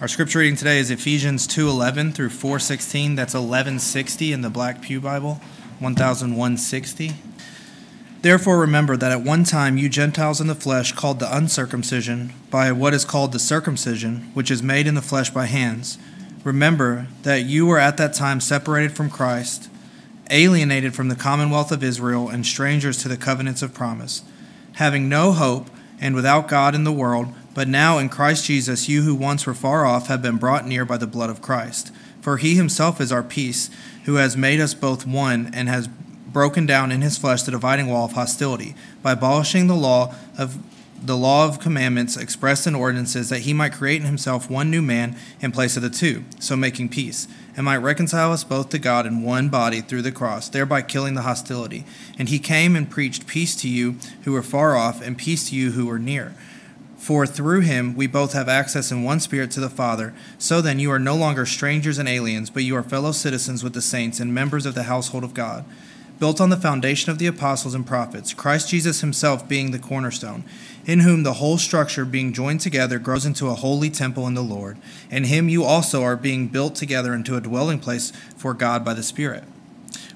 Our scripture reading today is Ephesians 2:11 through 4:16. That's 1160 in the Black Pew Bible, 1160. Therefore remember that at one time you Gentiles in the flesh called the uncircumcision by what is called the circumcision, which is made in the flesh by hands. Remember that you were at that time separated from Christ, alienated from the commonwealth of Israel and strangers to the covenants of promise, having no hope and without God in the world. But now in Christ Jesus, you who once were far off have been brought near by the blood of Christ. For he himself is our peace, who has made us both one and has broken down in his flesh the dividing wall of hostility, by abolishing the law of the law of commandments expressed in ordinances, that he might create in himself one new man in place of the two, so making peace, and might reconcile us both to God in one body through the cross, thereby killing the hostility. And he came and preached peace to you who were far off, and peace to you who were near. For through him we both have access in one spirit to the Father. So then you are no longer strangers and aliens, but you are fellow citizens with the saints and members of the household of God, built on the foundation of the apostles and prophets, Christ Jesus himself being the cornerstone, in whom the whole structure being joined together grows into a holy temple in the Lord. In him you also are being built together into a dwelling place for God by the Spirit.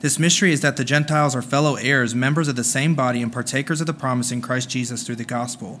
This mystery is that the Gentiles are fellow heirs, members of the same body, and partakers of the promise in Christ Jesus through the gospel.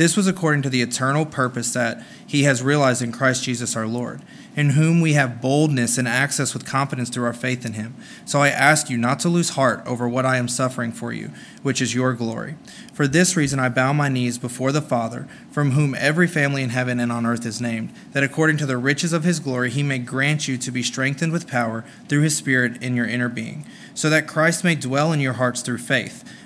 This was according to the eternal purpose that he has realized in Christ Jesus our Lord in whom we have boldness and access with confidence through our faith in him. So I ask you not to lose heart over what I am suffering for you, which is your glory. For this reason I bow my knees before the Father, from whom every family in heaven and on earth is named, that according to the riches of his glory he may grant you to be strengthened with power through his Spirit in your inner being, so that Christ may dwell in your hearts through faith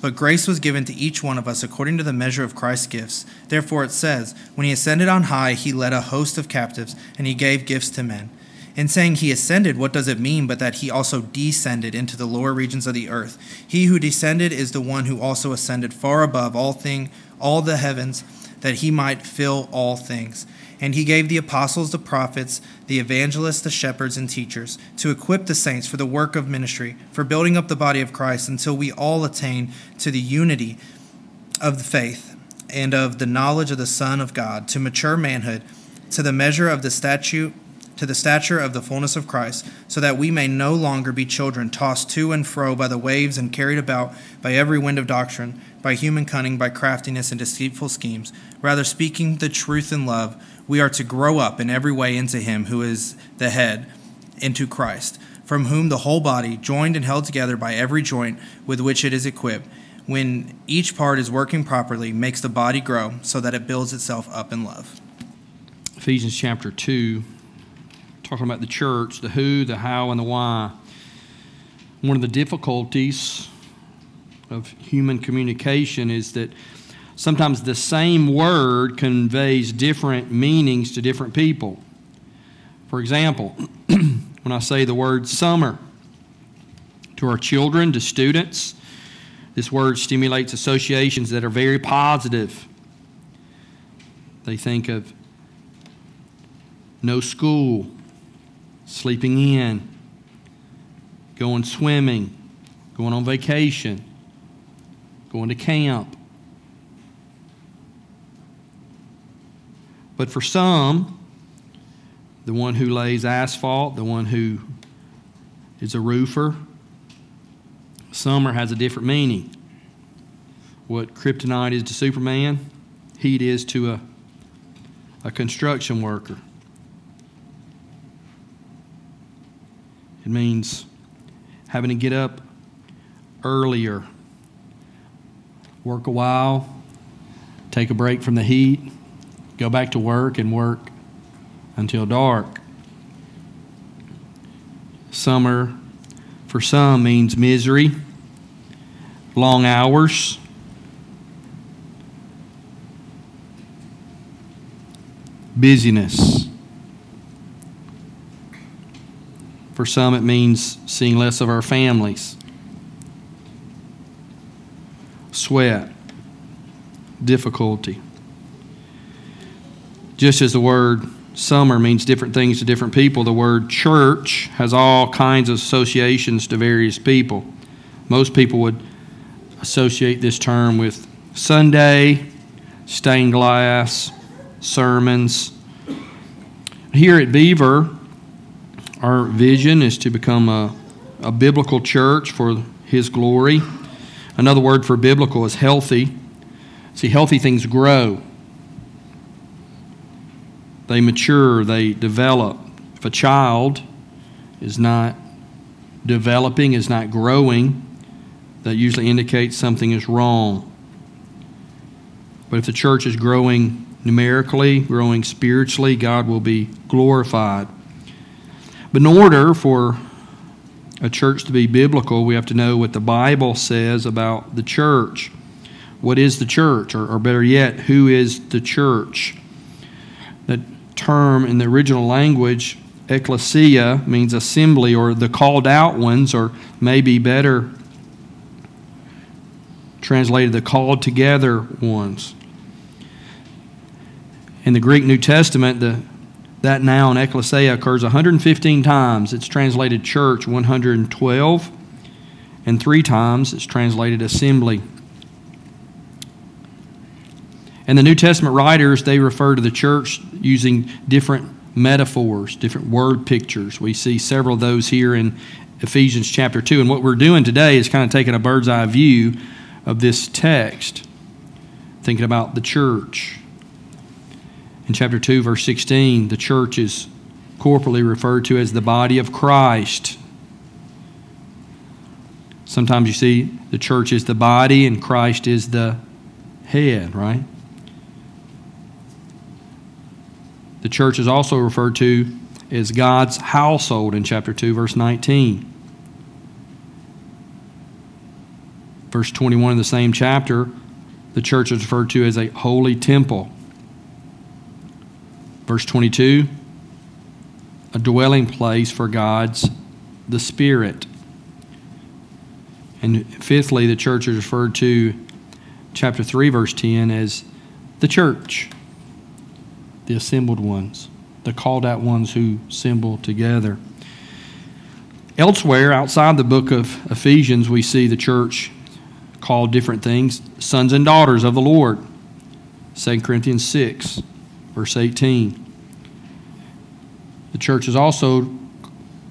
But grace was given to each one of us according to the measure of Christ's gifts. Therefore it says, When he ascended on high, he led a host of captives, and he gave gifts to men. In saying he ascended, what does it mean but that he also descended into the lower regions of the earth? He who descended is the one who also ascended far above all thing, all the heavens, that he might fill all things. And he gave the apostles, the prophets, the evangelists, the shepherds, and teachers to equip the saints for the work of ministry, for building up the body of Christ until we all attain to the unity of the faith and of the knowledge of the Son of God, to mature manhood, to the measure of the statute to the stature of the fullness of Christ, so that we may no longer be children tossed to and fro by the waves and carried about by every wind of doctrine, by human cunning, by craftiness and deceitful schemes. Rather, speaking the truth in love, we are to grow up in every way into Him who is the head, into Christ, from whom the whole body, joined and held together by every joint with which it is equipped, when each part is working properly, makes the body grow so that it builds itself up in love. Ephesians chapter 2, talking about the church, the who, the how, and the why. One of the difficulties of human communication is that sometimes the same word conveys different meanings to different people. For example, when I say the word summer to our children, to students, this word stimulates associations that are very positive. They think of no school, sleeping in, going swimming, going on vacation, going to camp. But for some, the one who lays asphalt, the one who is a roofer, summer has a different meaning. What kryptonite is to Superman, heat is to a, a construction worker. It means having to get up earlier, work a while, take a break from the heat, go back to work and work until dark. Summer for some means misery, long hours, busyness. For some, it means seeing less of our families. Sweat, difficulty. Just as the word summer means different things to different people, the word church has all kinds of associations to various people. Most people would associate this term with Sunday, stained glass, sermons. Here at Beaver, our vision is to become a, a biblical church for His glory. Another word for biblical is healthy. See, healthy things grow, they mature, they develop. If a child is not developing, is not growing, that usually indicates something is wrong. But if the church is growing numerically, growing spiritually, God will be glorified. But in order for a church to be biblical, we have to know what the Bible says about the church. What is the church? Or, or better yet, who is the church? The term in the original language, ecclesia, means assembly or the called out ones, or maybe better translated the called together ones. In the Greek New Testament, the that noun, ecclesia, occurs 115 times. It's translated church 112, and three times it's translated assembly. And the New Testament writers, they refer to the church using different metaphors, different word pictures. We see several of those here in Ephesians chapter 2. And what we're doing today is kind of taking a bird's eye view of this text, thinking about the church. In chapter 2, verse 16, the church is corporately referred to as the body of Christ. Sometimes you see the church is the body and Christ is the head, right? The church is also referred to as God's household in chapter 2, verse 19. Verse 21 of the same chapter, the church is referred to as a holy temple. Verse 22 a dwelling place for God's the Spirit. And fifthly, the church is referred to, chapter 3, verse 10, as the church, the assembled ones, the called out ones who assemble together. Elsewhere, outside the book of Ephesians, we see the church called different things sons and daughters of the Lord. 2 Corinthians 6 verse 18. The church is also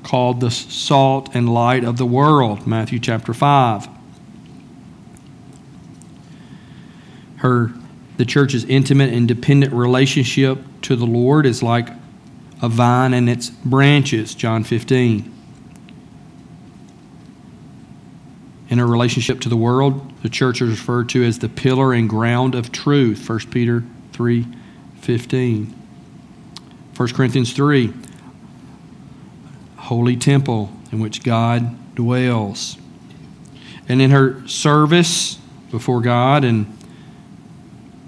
called the salt and light of the world, Matthew chapter 5. Her the church's intimate and dependent relationship to the Lord is like a vine and its branches, John 15. In her relationship to the world, the church is referred to as the pillar and ground of truth, 1 Peter 3 15. 1 Corinthians 3, holy temple in which God dwells. And in her service before God and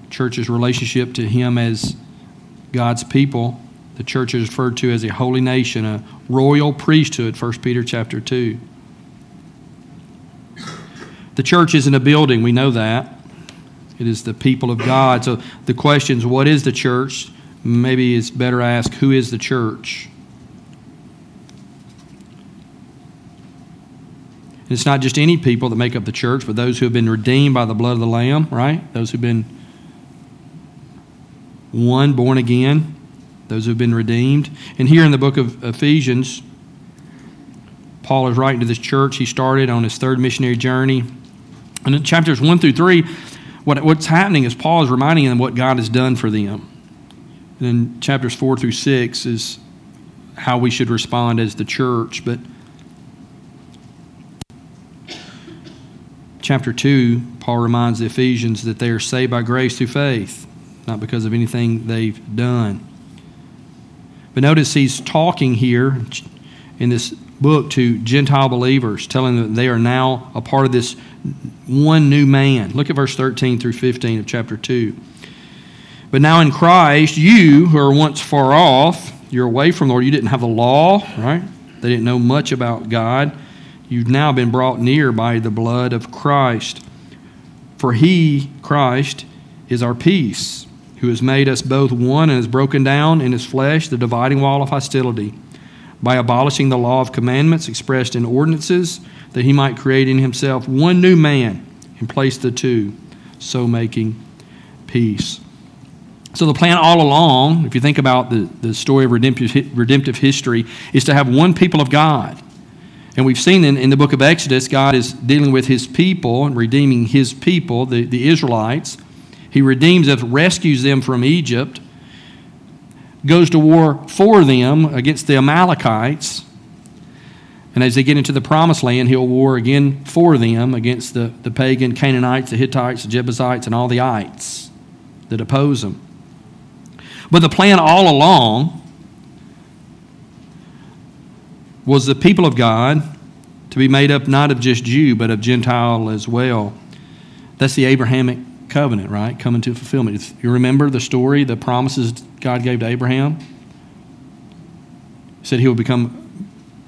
church's relationship to Him as God's people, The church is referred to as a holy nation, a royal priesthood, 1 Peter chapter 2. The church isn't a building, we know that. It is the people of God. So the question is, what is the church? Maybe it's better asked, who is the church? And It's not just any people that make up the church, but those who have been redeemed by the blood of the Lamb, right? Those who've been one, born again, those who've been redeemed. And here in the book of Ephesians, Paul is writing to this church. He started on his third missionary journey. And in chapters 1 through 3, what, what's happening is Paul is reminding them what God has done for them. And then chapters 4 through 6 is how we should respond as the church. But chapter 2, Paul reminds the Ephesians that they are saved by grace through faith, not because of anything they've done. But notice he's talking here in this book to Gentile believers, telling them they are now a part of this one new man. Look at verse 13 through 15 of chapter 2. But now in Christ, you who are once far off, you're away from the Lord, you didn't have the law, right? They didn't know much about God. You've now been brought near by the blood of Christ. For he, Christ, is our peace, who has made us both one and has broken down in his flesh the dividing wall of hostility by abolishing the law of commandments expressed in ordinances, that he might create in himself one new man and place the two, so making peace. So, the plan all along, if you think about the, the story of redemptive, redemptive history, is to have one people of God. And we've seen in, in the book of Exodus, God is dealing with his people and redeeming his people, the, the Israelites. He redeems them, rescues them from Egypt goes to war for them against the Amalekites. And as they get into the promised land, he'll war again for them against the, the pagan Canaanites, the Hittites, the Jebusites, and all the ites that oppose them. But the plan all along was the people of God to be made up not of just Jew, but of Gentile as well. That's the Abrahamic covenant, right? Coming to fulfillment. You remember the story, the promises God gave to Abraham? He said he would become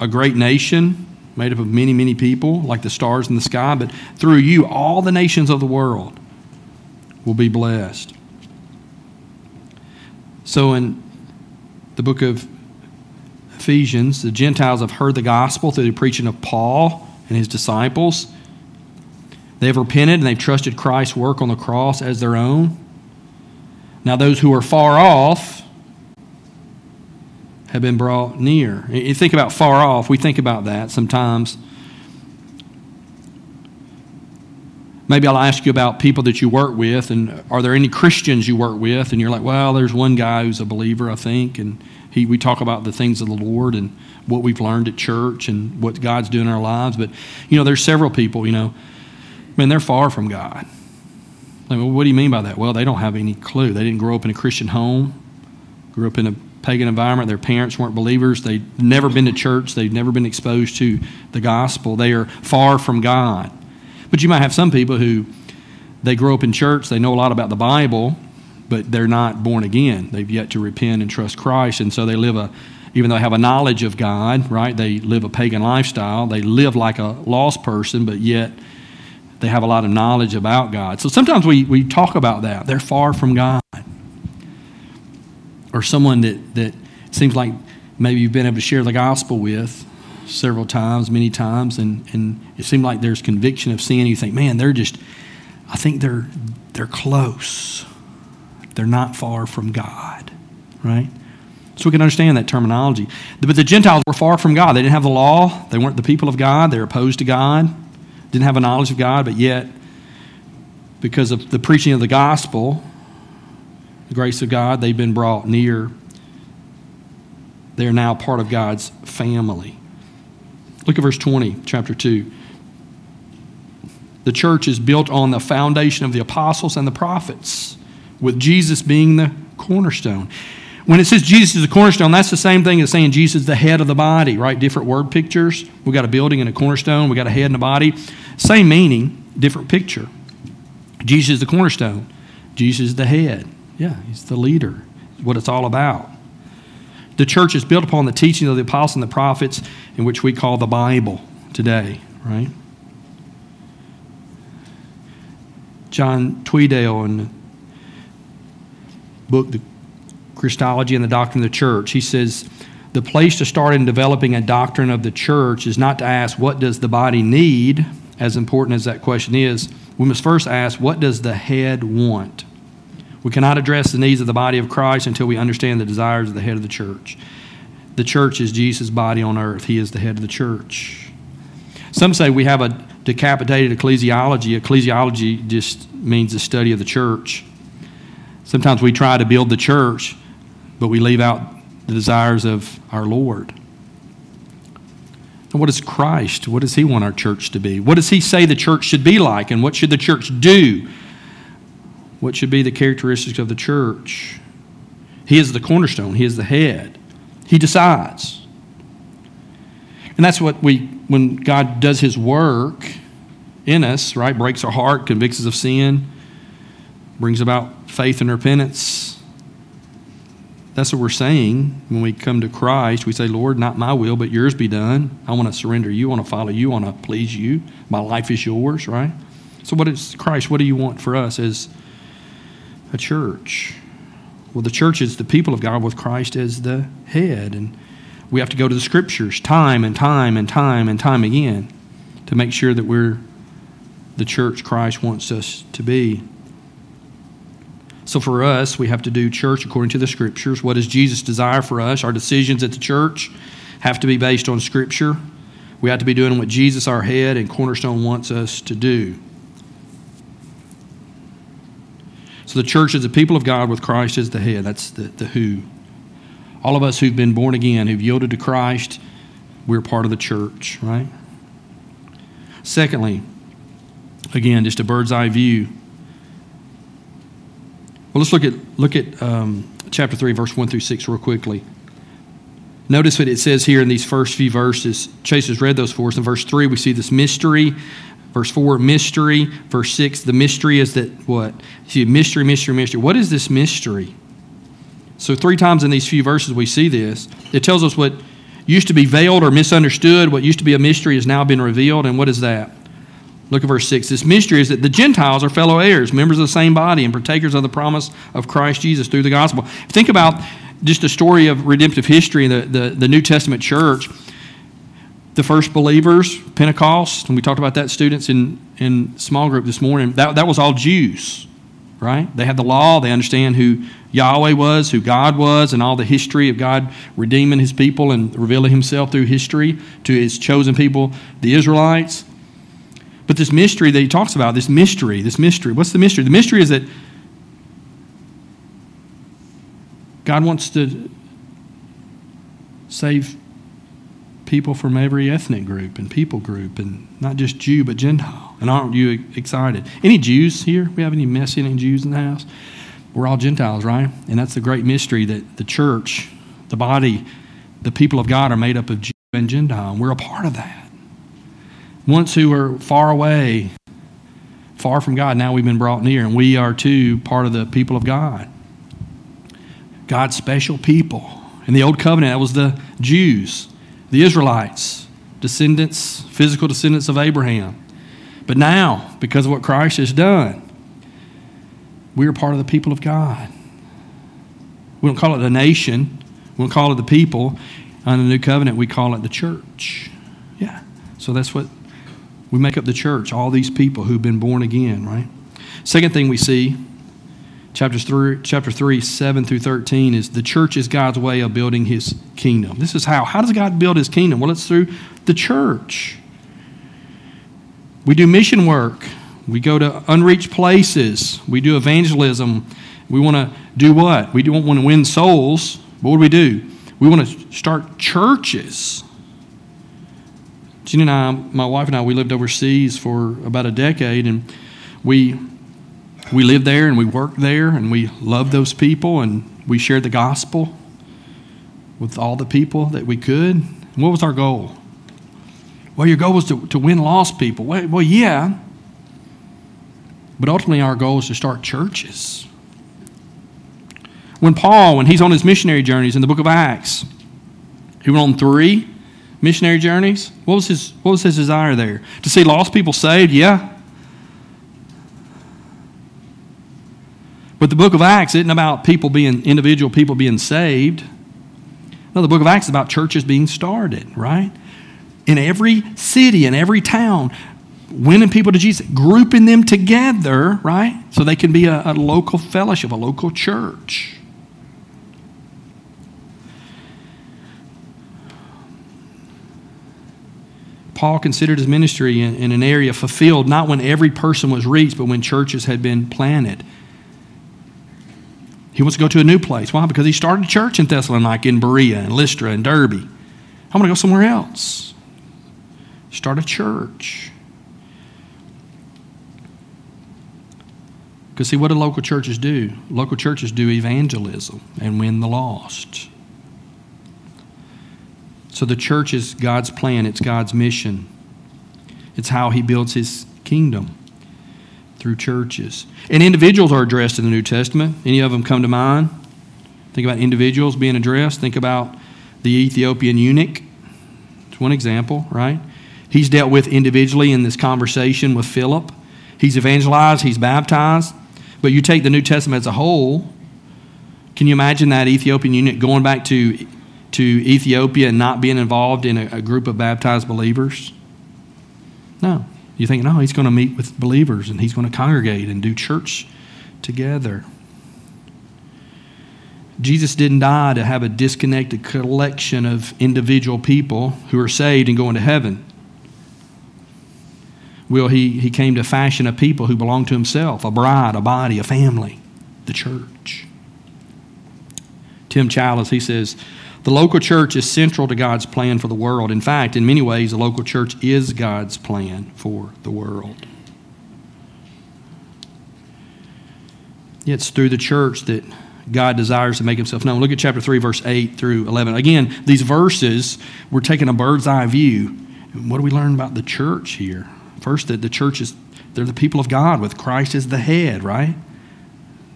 a great nation made up of many, many people, like the stars in the sky, but through you, all the nations of the world will be blessed. So, in the book of Ephesians, the Gentiles have heard the gospel through the preaching of Paul and his disciples. They have repented and they've trusted Christ's work on the cross as their own. Now, those who are far off have been brought near. You think about far off, we think about that sometimes. Maybe I'll ask you about people that you work with, and are there any Christians you work with? And you're like, well, there's one guy who's a believer, I think, and he, we talk about the things of the Lord and what we've learned at church and what God's doing in our lives. But, you know, there's several people, you know, Man, they're far from God. Like, well, what do you mean by that? Well, they don't have any clue. They didn't grow up in a Christian home, grew up in a pagan environment. Their parents weren't believers. They'd never been to church. They'd never been exposed to the gospel. They are far from God. But you might have some people who they grow up in church, they know a lot about the Bible, but they're not born again. They've yet to repent and trust Christ, and so they live a even though they have a knowledge of God, right? They live a pagan lifestyle. They live like a lost person, but yet they have a lot of knowledge about God. So sometimes we, we talk about that. They're far from God. Or someone that, that seems like maybe you've been able to share the gospel with several times, many times, and, and it seemed like there's conviction of sin. You think, man, they're just, I think they're, they're close. They're not far from God, right? So we can understand that terminology. But the Gentiles were far from God. They didn't have the law. They weren't the people of God. They're opposed to God didn't have a knowledge of God, but yet, because of the preaching of the gospel, the grace of God, they've been brought near. They are now part of God's family. Look at verse 20, chapter 2. The church is built on the foundation of the apostles and the prophets, with Jesus being the cornerstone. When it says Jesus is the cornerstone, that's the same thing as saying Jesus is the head of the body, right? Different word pictures. We've got a building and a cornerstone, we've got a head and a body. Same meaning, different picture. Jesus is the cornerstone, Jesus is the head. Yeah, he's the leader, what it's all about. The church is built upon the teaching of the apostles and the prophets, in which we call the Bible today, right? John Tweedale in the book, The Christology and the Doctrine of the Church, he says, the place to start in developing a doctrine of the church is not to ask, what does the body need, as important as that question is. We must first ask, what does the head want? We cannot address the needs of the body of Christ until we understand the desires of the head of the church. The church is Jesus' body on earth, He is the head of the church. Some say we have a decapitated ecclesiology. Ecclesiology just means the study of the church. Sometimes we try to build the church, but we leave out the desires of our Lord. And what is Christ? What does He want our church to be? What does He say the church should be like? And what should the church do? What should be the characteristics of the church? He is the cornerstone, He is the head. He decides. And that's what we, when God does His work in us, right, breaks our heart, convicts us of sin, brings about faith and repentance. That's what we're saying when we come to Christ. We say, Lord, not my will, but yours be done. I want to surrender you. I want to follow you. I want to please you. My life is yours, right? So, what is Christ? What do you want for us as a church? Well, the church is the people of God with Christ as the head. And we have to go to the scriptures time and time and time and time again to make sure that we're the church Christ wants us to be. So for us, we have to do church according to the scriptures. What does Jesus desire for us? Our decisions at the church have to be based on scripture. We have to be doing what Jesus, our head and cornerstone, wants us to do. So the church is the people of God with Christ as the head. That's the, the who. All of us who've been born again, who've yielded to Christ, we're part of the church, right? Secondly, again, just a bird's eye view. Well, let's look at look at um, chapter three, verse one through six, real quickly. Notice what it says here in these first few verses. Chase has read those for us. In verse three, we see this mystery Verse 4, mystery. Verse 6, the mystery is that what? See, mystery, mystery, mystery. What is this mystery? So, three times in these few verses, we see this. It tells us what used to be veiled or misunderstood, what used to be a mystery has now been revealed. And what is that? Look at verse 6. This mystery is that the Gentiles are fellow heirs, members of the same body, and partakers of the promise of Christ Jesus through the gospel. Think about just the story of redemptive history in the, the, the New Testament church the first believers, Pentecost, and we talked about that students in, in small group this morning, that, that was all Jews, right? They had the law, they understand who Yahweh was, who God was, and all the history of God redeeming his people and revealing himself through history to his chosen people, the Israelites. But this mystery that he talks about, this mystery, this mystery, what's the mystery? The mystery is that God wants to save people from every ethnic group and people group, and not just Jew, but Gentile. And aren't you excited? Any Jews here? We have any Messianic Jews in the house? We're all Gentiles, right? And that's the great mystery that the church, the body, the people of God are made up of Jew and Gentile, and we're a part of that. Once who were far away, far from God, now we've been brought near, and we are too part of the people of God. God's special people. In the Old Covenant, that was the Jews the Israelites, descendants, physical descendants of Abraham. But now, because of what Christ has done, we are part of the people of God. We don't call it the nation, we don't call it the people. Under the new covenant, we call it the church. Yeah. So that's what we make up the church, all these people who've been born again, right? Second thing we see Chapters three, chapter 3, 7 through 13 is the church is God's way of building his kingdom. This is how. How does God build his kingdom? Well, it's through the church. We do mission work. We go to unreached places. We do evangelism. We want to do what? We don't want to win souls. What do we do? We want to start churches. Jeannie and I, my wife and I, we lived overseas for about a decade, and we we lived there and we worked there and we loved those people and we shared the gospel with all the people that we could. What was our goal? Well, your goal was to, to win lost people. Well, well, yeah. But ultimately, our goal is to start churches. When Paul, when he's on his missionary journeys in the book of Acts, He went on three missionary journeys. What was his, what was his desire there? To see lost people saved? Yeah. But the book of Acts isn't about people being, individual people being saved. No, the book of Acts is about churches being started, right? In every city, in every town, winning people to Jesus, grouping them together, right? So they can be a, a local fellowship, a local church. Paul considered his ministry in, in, an area fulfilled not when every person was reached, but when churches had been planted. He wants to go to a new place. Why? Because he started a church in Thessalonica, in Berea, and Lystra, and Derbe. I'm going to go somewhere else. Start a church. Because, see, what do local churches do? Local churches do evangelism and win the lost. So the church is God's plan, it's God's mission. It's how he builds his kingdom through churches. And individuals are addressed in the New Testament. Any of them come to mind? Think about individuals being addressed. Think about the Ethiopian eunuch. It's one example, right? He's dealt with individually in this conversation with Philip. He's evangelized, he's baptized. But you take the New Testament as a whole, can you imagine that Ethiopian eunuch going back to to Ethiopia and not being involved in a, a group of baptized believers? No. You think, no, he's going to meet with believers and he's going to congregate and do church together. Jesus didn't die to have a disconnected collection of individual people who are saved and going to heaven. Well, he, he came to fashion a people who belong to himself a bride, a body, a family, the church. Tim Challies, he says, the local church is central to God's plan for the world. In fact, in many ways, the local church is God's plan for the world. It's through the church that God desires to make himself known. Look at chapter 3, verse 8 through 11. Again, these verses, we're taking a bird's eye view. What do we learn about the church here? First, that the church is, they're the people of God with Christ as the head, right?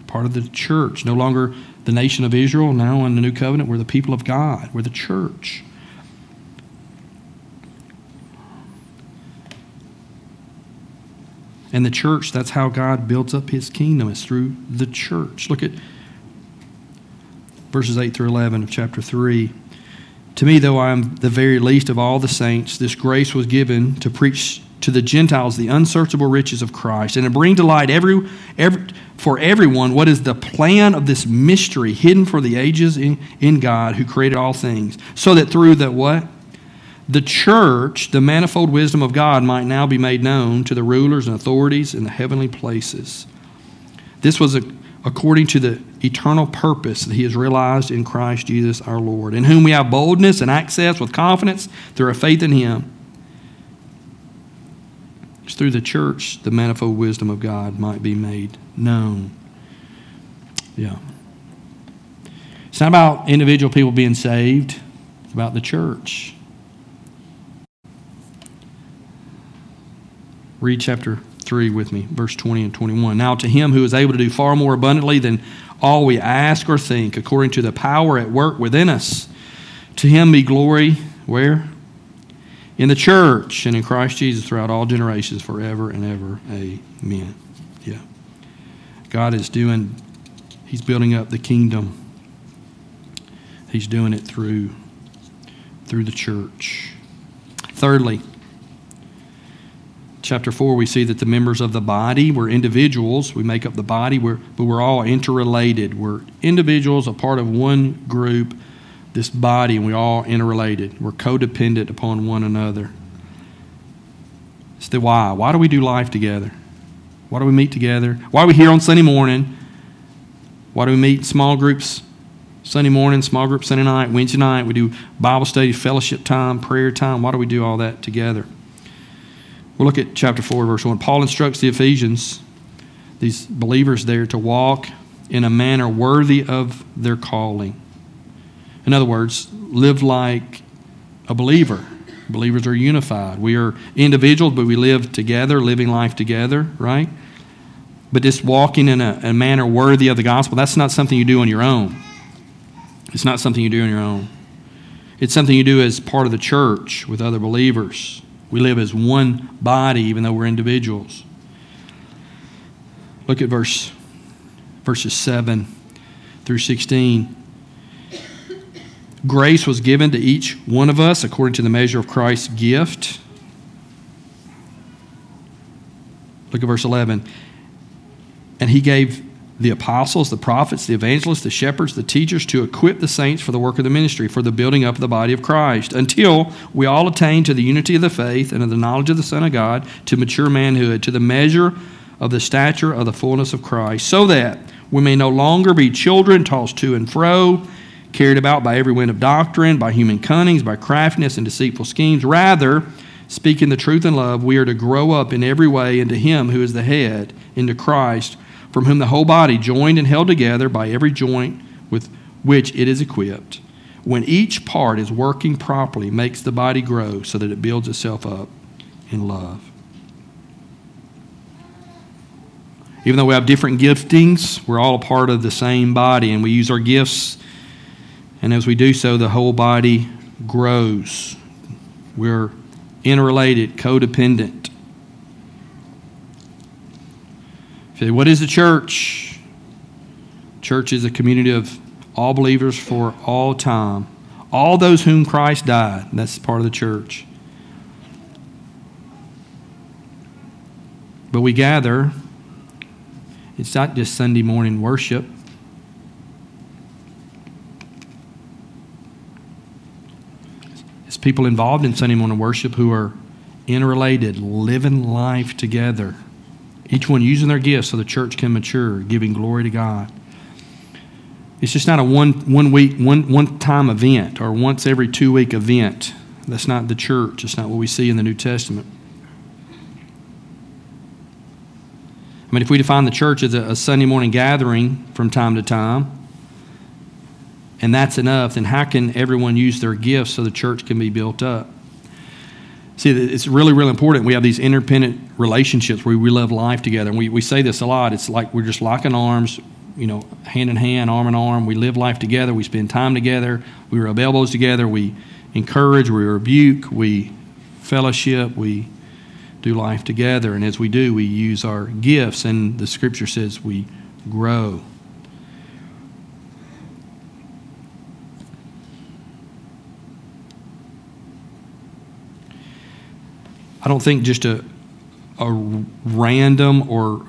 Part of the church. No longer the nation of Israel, now in the new covenant, we're the people of God, we're the church. And the church, that's how God builds up his kingdom, is through the church. Look at verses 8 through 11 of chapter 3. To me, though I am the very least of all the saints, this grace was given to preach to the Gentiles the unsearchable riches of Christ and to bring to light every, every, for everyone what is the plan of this mystery hidden for the ages in, in God who created all things, so that through the what? The church, the manifold wisdom of God might now be made known to the rulers and authorities in the heavenly places. This was a, according to the eternal purpose that He has realized in Christ Jesus our Lord, in whom we have boldness and access with confidence through our faith in Him. Through the church the manifold wisdom of God might be made known. Yeah. It's not about individual people being saved, it's about the church. Read chapter 3 with me, verse 20 and 21. Now, to him who is able to do far more abundantly than all we ask or think, according to the power at work within us, to him be glory, where? In the church and in Christ Jesus throughout all generations, forever and ever. Amen. Yeah. God is doing, He's building up the kingdom. He's doing it through, through the church. Thirdly, chapter 4, we see that the members of the body, we're individuals, we make up the body, we're, but we're all interrelated. We're individuals, a part of one group, this body, and we're all interrelated. We're codependent upon one another. It's the why. Why do we do life together? Why do we meet together? Why are we here on Sunday morning? Why do we meet in small groups Sunday morning, small group Sunday night, Wednesday night? We do Bible study, fellowship time, prayer time. Why do we do all that together? We'll look at chapter 4, verse 1. Paul instructs the Ephesians, these believers there, to walk in a manner worthy of their calling. In other words, live like a believer. Believers are unified. We are individuals, but we live together, living life together, right? But just walking in a, a manner worthy of the gospel, that's not something you do on your own. It's not something you do on your own. It's something you do as part of the church with other believers. We live as one body, even though we're individuals. Look at verse verses 7 through 16. Grace was given to each one of us according to the measure of Christ's gift. Look at verse 11. And he gave the apostles, the prophets, the evangelists, the shepherds, the teachers to equip the saints for the work of the ministry, for the building up of the body of Christ, until we all attain to the unity of the faith and of the knowledge of the Son of God, to mature manhood, to the measure of the stature of the fullness of Christ, so that we may no longer be children tossed to and fro, carried about by every wind of doctrine, by human cunnings, by craftiness and deceitful schemes. Rather, speaking the truth in love, we are to grow up in every way into Him who is the head, into Christ, from whom the whole body, joined and held together by every joint with which it is equipped, when each part is working properly, makes the body grow so that it builds itself up in love. Even though we have different giftings, we're all a part of the same body, and we use our gifts. And as we do so, the whole body grows. We're interrelated, codependent. What is the church? Church is a community of all believers for all time. All those whom Christ died. That's part of the church. But we gather it's not just Sunday morning worship. People involved in Sunday morning worship who are interrelated, living life together. Each one using their gifts so the church can mature, giving glory to God. It's just not a one, one week, one, one time event or once every two week event. That's not the church. It's not what we see in the New Testament. I mean, if we define the church as a, a Sunday morning gathering from time to time, and that's enough, then how can everyone use their gifts so the church can be built up? See, it's really, really important. We have these interdependent relationships where we live life together. And we, we say this a lot. It's like we're just locking arms, you know, hand in hand, arm in arm. We live life together. We spend time together. We rub elbows together. We encourage. We rebuke. We fellowship. We do life together. And as we do, we use our gifts, and the scripture says we grow. I don't think just a, a random or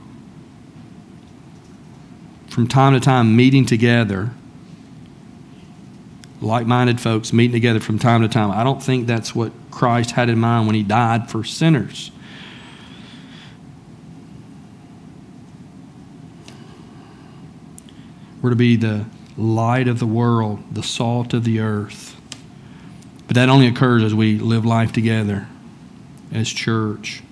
from time to time meeting together, like minded folks meeting together from time to time, I don't think that's what Christ had in mind when he died for sinners. We're to be the light of the world, the salt of the earth. But that only occurs as we live life together as church.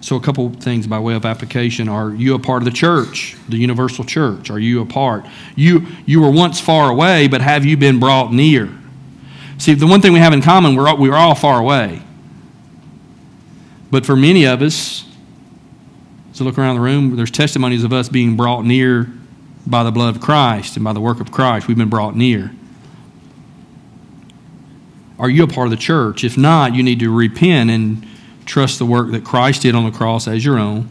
So, a couple things by way of application. Are you a part of the church, the universal church? Are you a part? You, you were once far away, but have you been brought near? See, the one thing we have in common, we're all, we're all far away. But for many of us, so look around the room, there's testimonies of us being brought near by the blood of Christ and by the work of Christ, we've been brought near. Are you a part of the church? If not, you need to repent and trust the work that Christ did on the cross as your own.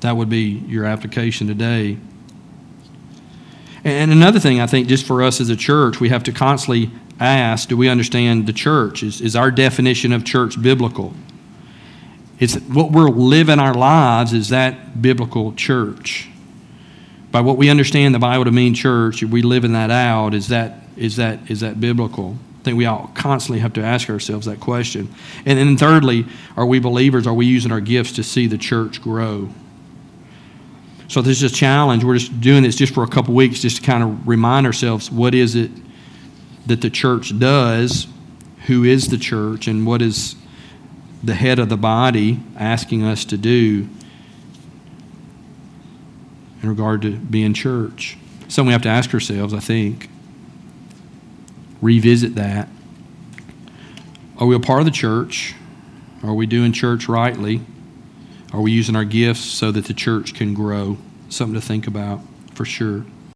That would be your application today. And another thing, I think, just for us as a church, we have to constantly ask do we understand the church? Is, is our definition of church biblical? It's what we're living our lives is that biblical church. By what we understand the Bible to mean church, if we living that out, is that is that is that biblical? I think we all constantly have to ask ourselves that question. And then thirdly, are we believers? Are we using our gifts to see the church grow? So this is a challenge. We're just doing this just for a couple weeks, just to kind of remind ourselves what is it that the church does, who is the church, and what is the head of the body asking us to do in regard to being church. Something we have to ask ourselves, I think. Revisit that. Are we a part of the church? Are we doing church rightly? Are we using our gifts so that the church can grow? Something to think about for sure.